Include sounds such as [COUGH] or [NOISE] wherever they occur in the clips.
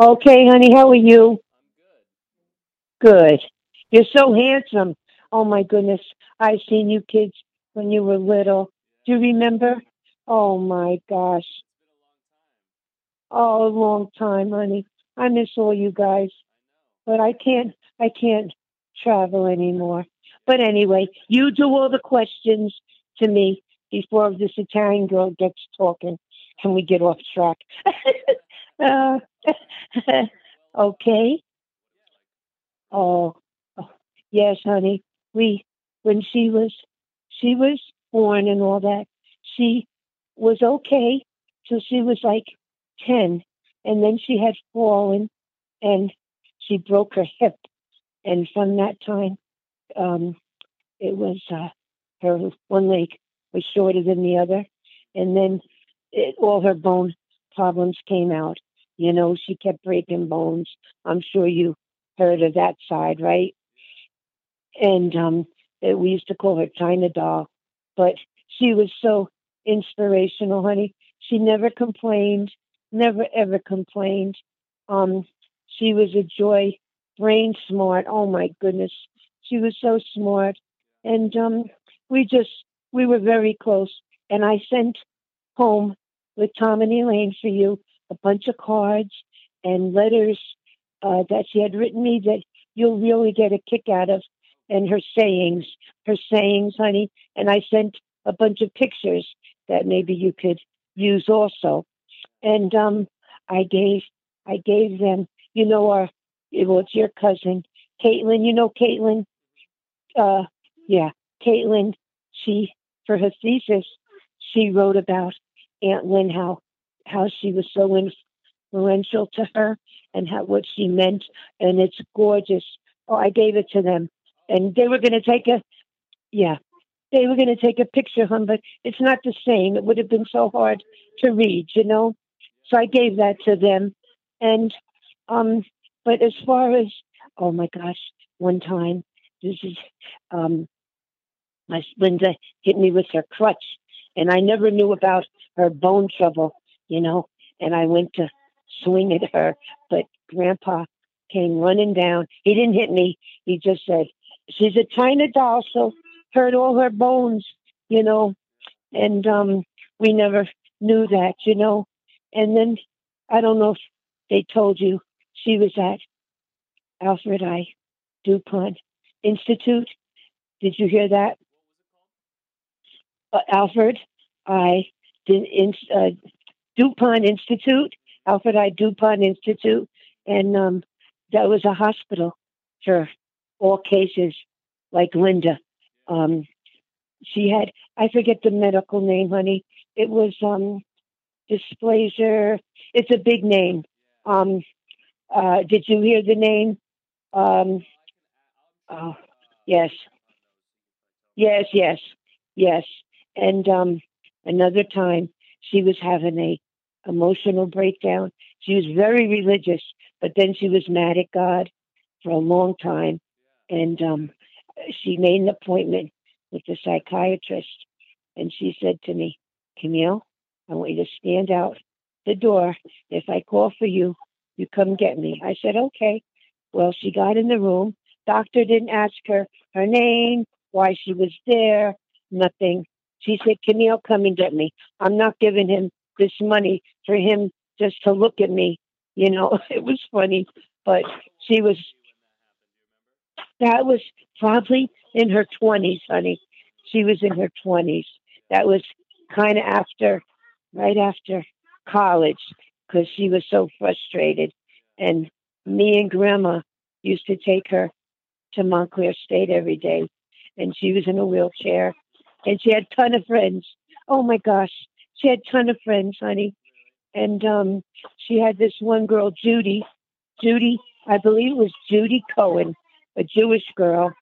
Okay, honey, how are you? Good. You're so handsome. Oh my goodness. I've seen you kids when you were little. Do you remember? Oh my gosh. Oh, a long time, honey. I miss all you guys. But I can't I can't travel anymore. But anyway, you do all the questions to me before this Italian girl gets talking and we get off track. [LAUGHS] uh, [LAUGHS] okay. Oh, oh, yes, honey. We when she was she was born and all that, she was okay till she was like ten, and then she had fallen and she broke her hip, and from that time, um, it was uh, her one leg was shorter than the other, and then it, all her bone problems came out. You know, she kept breaking bones. I'm sure you heard of that side, right? And um, we used to call her China Doll, but she was so inspirational, honey. She never complained, never ever complained. Um, she was a joy, brain smart. Oh my goodness, she was so smart, and um, we just we were very close. And I sent home with Tom and Elaine for you a bunch of cards and letters uh, that she had written me that you'll really get a kick out of, and her sayings, her sayings, honey. And I sent a bunch of pictures that maybe you could use also. And um, I gave I gave them, you know, our well, it's your cousin, Caitlin. You know, Caitlin. Uh, yeah, Caitlin. She for her thesis, she wrote about Aunt Lynn how how she was so influential to her and how what she meant, and it's gorgeous. Oh, I gave it to them, and they were going to take a yeah, they were going to take a picture, of him, but it's not the same. It would have been so hard to read, you know. So I gave that to them, and um, but as far as oh my gosh, one time this is um, my Linda hit me with her crutch, and I never knew about her bone trouble, you know. And I went to swing at her, but Grandpa came running down. He didn't hit me. He just said, "She's a China doll, so hurt all her bones, you know." And um, we never knew that, you know. And then I don't know if they told you she was at Alfred I. DuPont Institute. Did you hear that? Uh, Alfred I. in, uh, DuPont Institute, Alfred I. DuPont Institute, and um, that was a hospital for all cases like Linda. Um, she had, I forget the medical name, honey. It was um, dysplasia. It's a big name. Um, uh, did you hear the name? Um, oh, yes. Yes, yes, yes. And um, another time, she was having a emotional breakdown. She was very religious, but then she was mad at God for a long time, and um, she made an appointment with the psychiatrist, and she said to me, Camille, I want you to stand out the door. If I call for you, you come get me. I said, okay. Well, she got in the room. Doctor didn't ask her her name, why she was there, nothing. She said, Camille, come and get me. I'm not giving him this money for him just to look at me. You know, [LAUGHS] it was funny, but she was, that was probably in her 20s, honey. She was in her 20s. That was kind of after, right after college, because she was so frustrated. And me and grandma used to take her to Montclair State every day, and she was in a wheelchair and she had a ton of friends. Oh my gosh, she had a ton of friends, honey. And um, she had this one girl, Judy. Judy, I believe it was Judy Cohen, a Jewish girl,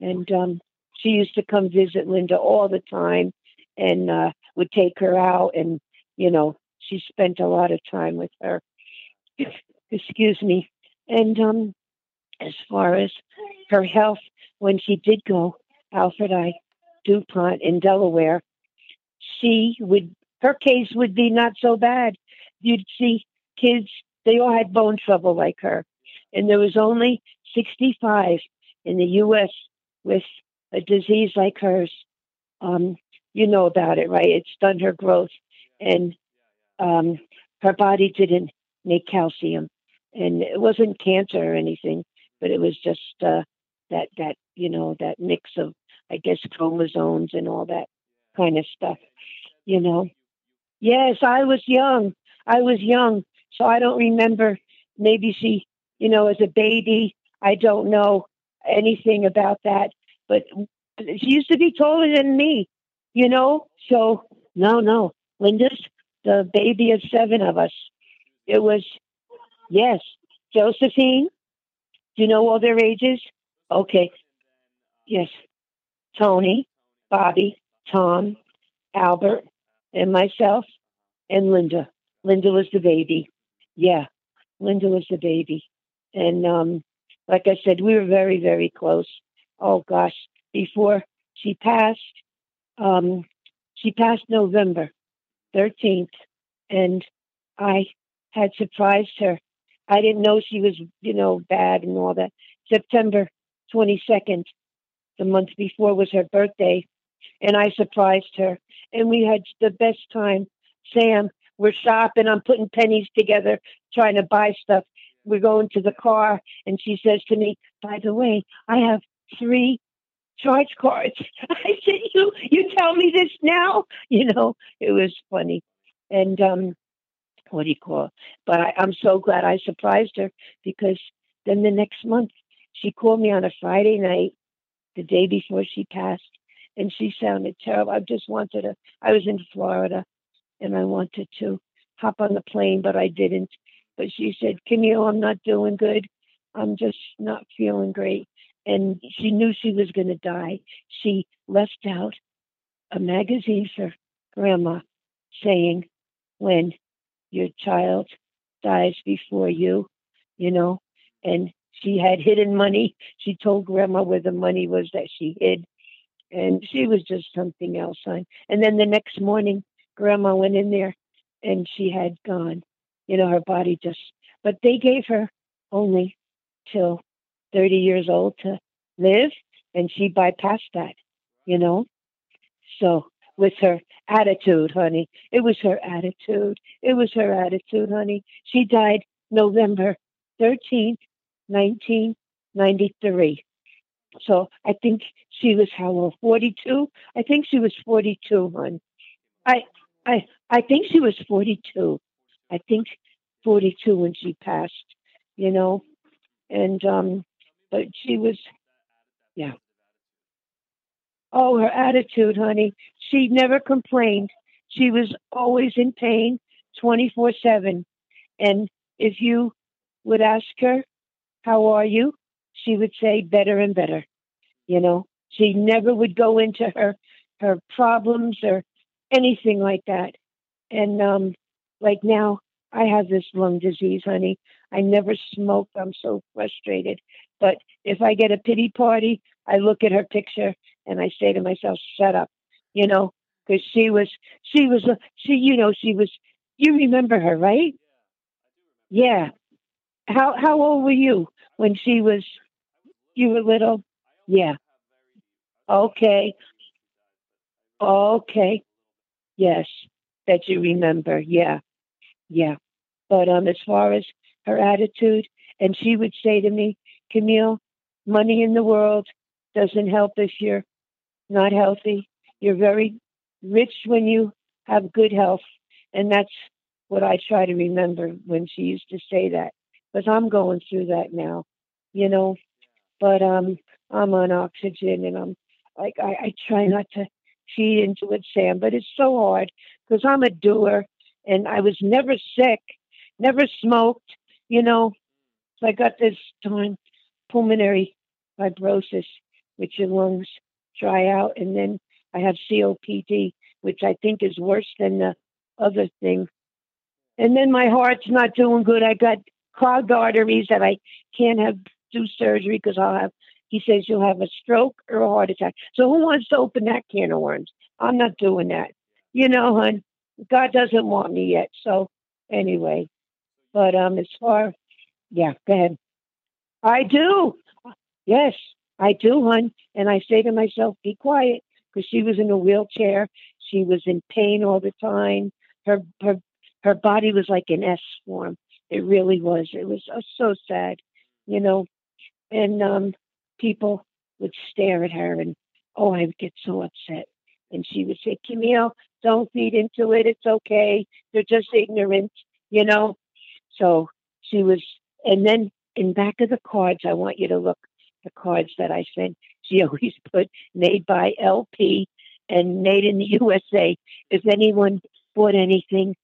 and um, she used to come visit Linda all the time, and uh, would take her out, and you know, she spent a lot of time with her. [LAUGHS] Excuse me. And um, as far as her health, when she did go, Alfred, I DuPont in Delaware, she would, her case would be not so bad. You'd see kids they all had bone trouble like her. And there was only 65 in the U.S. with a disease like hers. Um, you know about it, right? It stunned her growth, and um, her body didn't make calcium, and it wasn't cancer or anything, but it was just uh, that that you know that mix of I guess chromosomes and all that kind of stuff. You know. Yes, I was young. I was young, so I don't remember. Maybe she, you know, as a baby, I don't know anything about that. But she used to be taller than me, you know. So no, no, Linda's the baby of seven of us. It was yes, Josephine. Do you know all their ages? Okay. Uh, yes. Tony, Bobby, Tom, Albert, and myself, and Linda. Linda was the baby. Yeah, Linda was the baby. And um, like I said, we were very, very close. Oh gosh, before she passed, um, she passed November 13th, and I had surprised her. I didn't know she was, you know, bad and all that. September 22nd, the month before, was her birthday, and I surprised her. And we had the best time. Sam, we're shopping. I'm putting pennies together, trying to buy stuff. We're going to the car, and she says to me, "By the way, I have three charge cards." [LAUGHS] I said, "You you tell me this now?" [LAUGHS] You know, it was funny, and um, what do you call? It? But I, I'm so glad I surprised her because then the next month she called me on a Friday night, the day before she passed, and she sounded terrible. I just wanted to. I was in Florida, and I wanted to hop on the plane, but I didn't. But she said, Camille, I'm not doing good. I'm just not feeling great. And she knew she was going to die. She left out a magazine for grandma saying, when your child dies before you, you know, and she had hidden money. She told grandma where the money was that she hid. And she was just something else. And then the next morning, grandma went in there and she had gone. You know, her body just, but they gave her only till 30 years old to live, and she bypassed that, you know. So, with her attitude, honey, it was her attitude. It was her attitude, honey. She died November 13th, 1993. So I think she was how old? 42? I think she was 42, hon. I I I think she was 42. I think 42 when she passed, you know. And um but she was yeah. Oh, her attitude, honey. She never complained. She was always in pain 24/7. And if you would ask her, "How are you?" she would say better and better. You know, she never would go into her her problems or anything like that. And um, like now, I have this lung disease, honey. I never smoked. I'm so frustrated. But if I get a pity party, I look at her picture and I say to myself, "Shut up," you know, because she was, she was, she, you know, she was. You remember her, right? Yeah. How how old were you when she was? You were little. Yeah. Okay. Okay. Yes, that you remember. Yeah, yeah. But um, as far as her attitude, and she would say to me, Camille, money in the world doesn't help if you're not healthy. You're very rich when you have good health. And that's what I try to remember when she used to say that. Because I'm going through that now, you know. But um I'm on oxygen and I'm like I, I try not to feed into it, Sam. But it's so hard because I'm a doer and I was never sick, never smoked, you know. So I got this darn pulmonary fibrosis, which your lungs dry out, and then I have COPD, which I think is worse than the other thing. And then my heart's not doing good. I got clogged arteries that I can't have do surgery because I'll have he says you'll have a stroke or a heart attack. So who wants to open that can of worms? I'm not doing that. You know, hon, God doesn't want me yet. So anyway, But um, as far, yeah, go ahead. I do. Yes, I do, hon. And I say to myself, be quiet, because she was in a wheelchair. She was in pain all the time. Her her her body was like an S form. It really was. It was uh, so sad, you know. And um, people would stare at her, and oh, I would get so upset. And she would say, Camille, don't feed into it. It's okay. They're just ignorant, you know. So she was, and then in back of the cards, I want you to look the cards that I sent. She [LAUGHS] always put made by LP and made in the [LAUGHS] USA. If anyone bought anything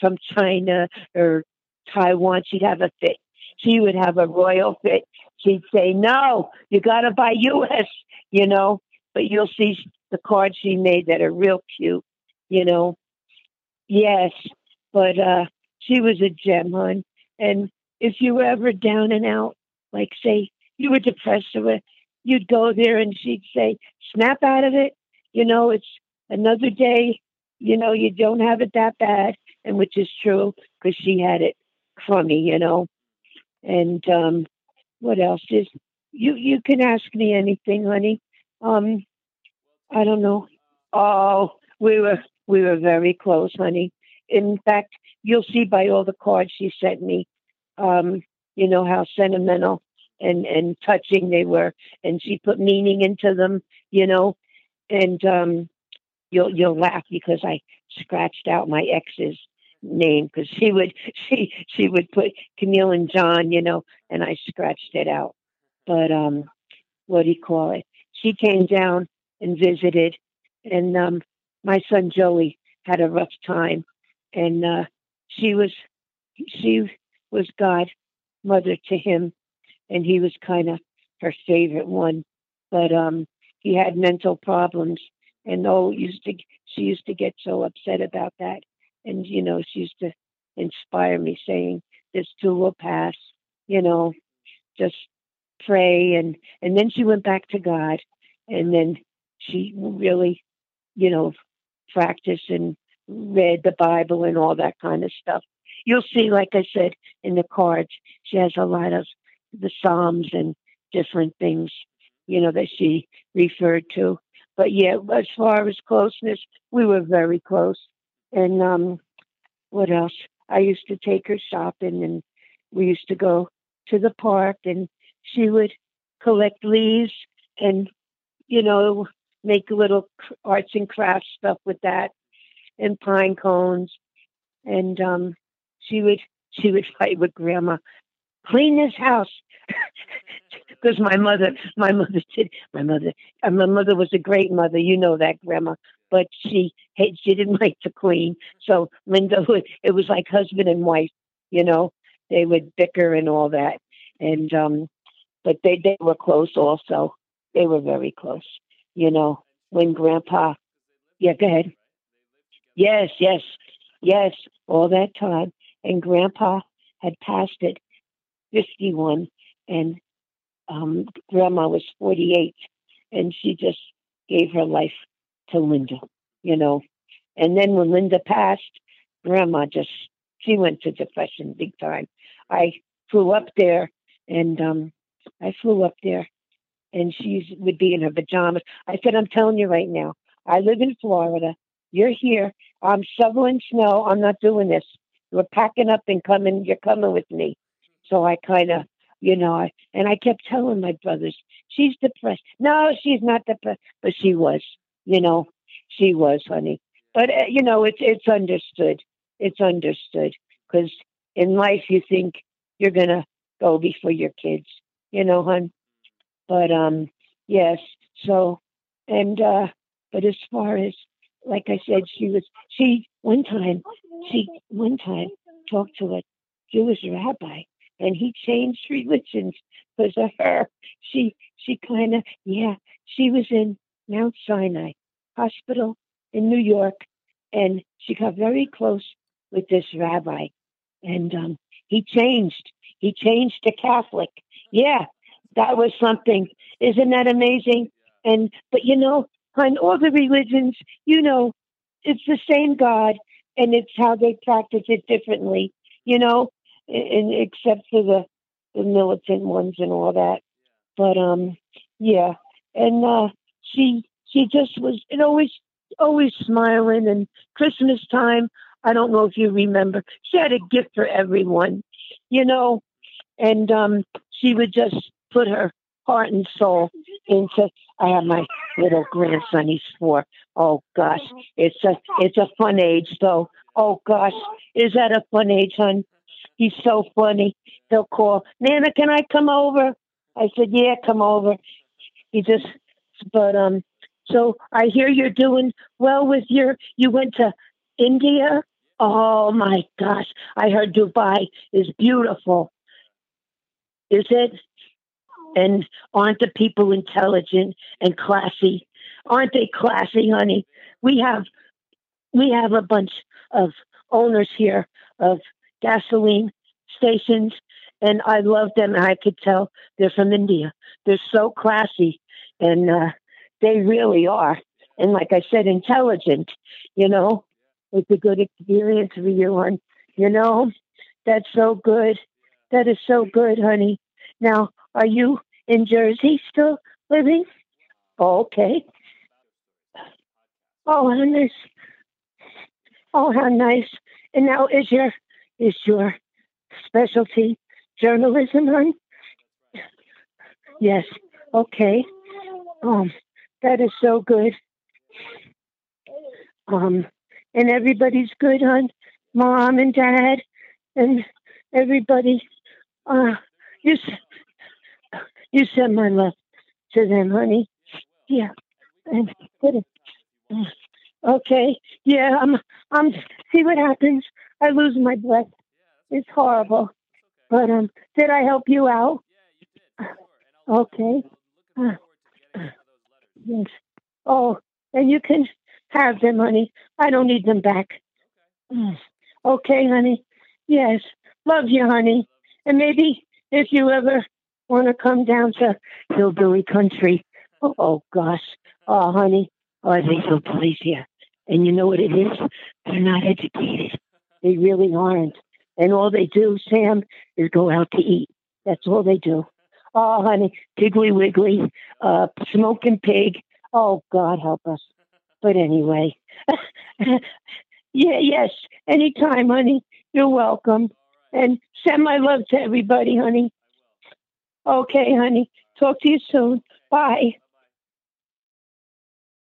from China or Taiwan, she'd have a fit. She would have a royal fit. She'd say, "No, you got to buy U.S." You know, but you'll see the cards she made that are real cute. You know, yes, but uh, she was a gem, hon. And if you were ever down and out, like say you were depressed or you'd go there and she'd say, "Snap out of it." You know, it's another day. You know, you don't have it that bad, and which is true because she had it crummy. You know, and um, what else is you? You can ask me anything, honey. Um, I don't know. Oh, we were we were very close, honey. In fact, you'll see by all the cards she sent me, um, you know how sentimental and and touching they were, and she put meaning into them, you know, and um, you'll you'll laugh because I scratched out my ex's name because she would she she would put Camille and John, you know, and I scratched it out. But um, what do you call it? She came down and visited, and um, my son Joey had a rough time, and uh, she was she was God mother to him, and he was kind of her favorite one. But um, he had mental problems, and oh, used to she used to get so upset about that, and you know she used to inspire me, saying, "This too will pass," you know, just pray, and and then she went back to God, and then she really, you know, practiced and read the Bible and all that kind of stuff. You'll see, like I said in the cards, she has a lot of the Psalms and different things, you know, that she referred to. But yeah, as far as closeness, we were very close. And um, what else? I used to take her shopping, and we used to go to the park, and she would collect leaves and, you know, make little arts and crafts stuff with that and pine cones. And um, she would she would [LAUGHS] fight with grandma, clean this house. [LAUGHS] Because my mother, my mother did. My mother, and my mother was a great mother. You know that, grandma. But she, she didn't [LAUGHS] like the queen. So Linda. It was like husband and wife. You know, they would bicker and all that. And um, but they they were close also. They were very close. You know, when Grandpa, yeah, go ahead. Yes, yes, yes, all that time. And Grandpa had passed it 51, and um, Grandma was 48, and she just gave her life to Linda, you know. And then when Linda passed, Grandma just, she went to depression big time. I flew up there, and um, I flew up there, and she would be in her pajamas. I said, I'm telling you right now, I live in Florida. You're here. I'm shoveling snow. I'm not doing this. We're packing up and coming. You're coming with me. So I kind of, you know, I, and I kept telling my brothers, she's depressed. No, she's not depressed, but she was, you know, she was, honey. But, uh, you know, it's, it's understood. It's understood because in life you think you're to go before your kids, you know, hon. But, um, yes. So, and, uh, but as far as like I said, she was she one time she one time talked to a Jewish rabbi and he changed [LAUGHS] religions because of her. She she kind of yeah she was in Mount Sinai Hospital in New York and she got very close with this rabbi and um, he changed he changed to Catholic. Yeah, that was something. Isn't that amazing? And but you know on all the religions, you know, it's the same God and it's how they practice it differently, you know. and except for the the militant ones and all that. But um, yeah, and uh, she she just was and always always smiling. And Christmas time, I don't know if you remember, she had a gift for everyone, you know, and um, she would just put her heart and soul into. I have my little grandson. He's four. Oh gosh, it's a it's a fun age though. Oh gosh, is that a fun age, hon? He's so funny. He'll call, Nana, can I come over? I said, Yeah, come over. He just, but um, so I hear you're doing well with your. You went to India. Oh my gosh, I heard Dubai is beautiful. Is it? And aren't the people intelligent and classy? Aren't they classy, honey? We have we have a bunch of owners here of gasoline stations, and I love them. I could tell they're from India. They're so classy, and uh, they really are. And like I said, intelligent. You know, it's a good experience for you, and you know, that's so good. That is so good, honey. Now, are you in Jersey still living? Oh, okay. Oh, how nice. Oh, how nice. And now is your is your specialty journalism, hon? Yes. Okay. Um, that is so good. Um, and everybody's good, hon. Mom and dad, and everybody. Uh, you you send my love to them, honey. Yeah. And good. Okay. Yeah. I'm. I'm. See what happens. I lose my breath. It's horrible. But um, did I help you out? Okay. Uh, yes. Oh, and you can have them, honey. I don't need them back. Mm. Okay, honey. Yes. Love you, honey. And maybe if you ever want to come down to hillbilly country, oh, oh gosh, oh honey, oh think they'll please you. And you know what it is? They're not educated. They really aren't. And all they do, Sam, is go out to eat. That's all they do. Oh, honey, Piggly Wiggly, uh, smoking pig. Oh, God help us. But anyway, [LAUGHS] yeah, yes, anytime, honey. You're welcome. And send my love to everybody, honey. Okay, honey. Talk to you soon. Bye.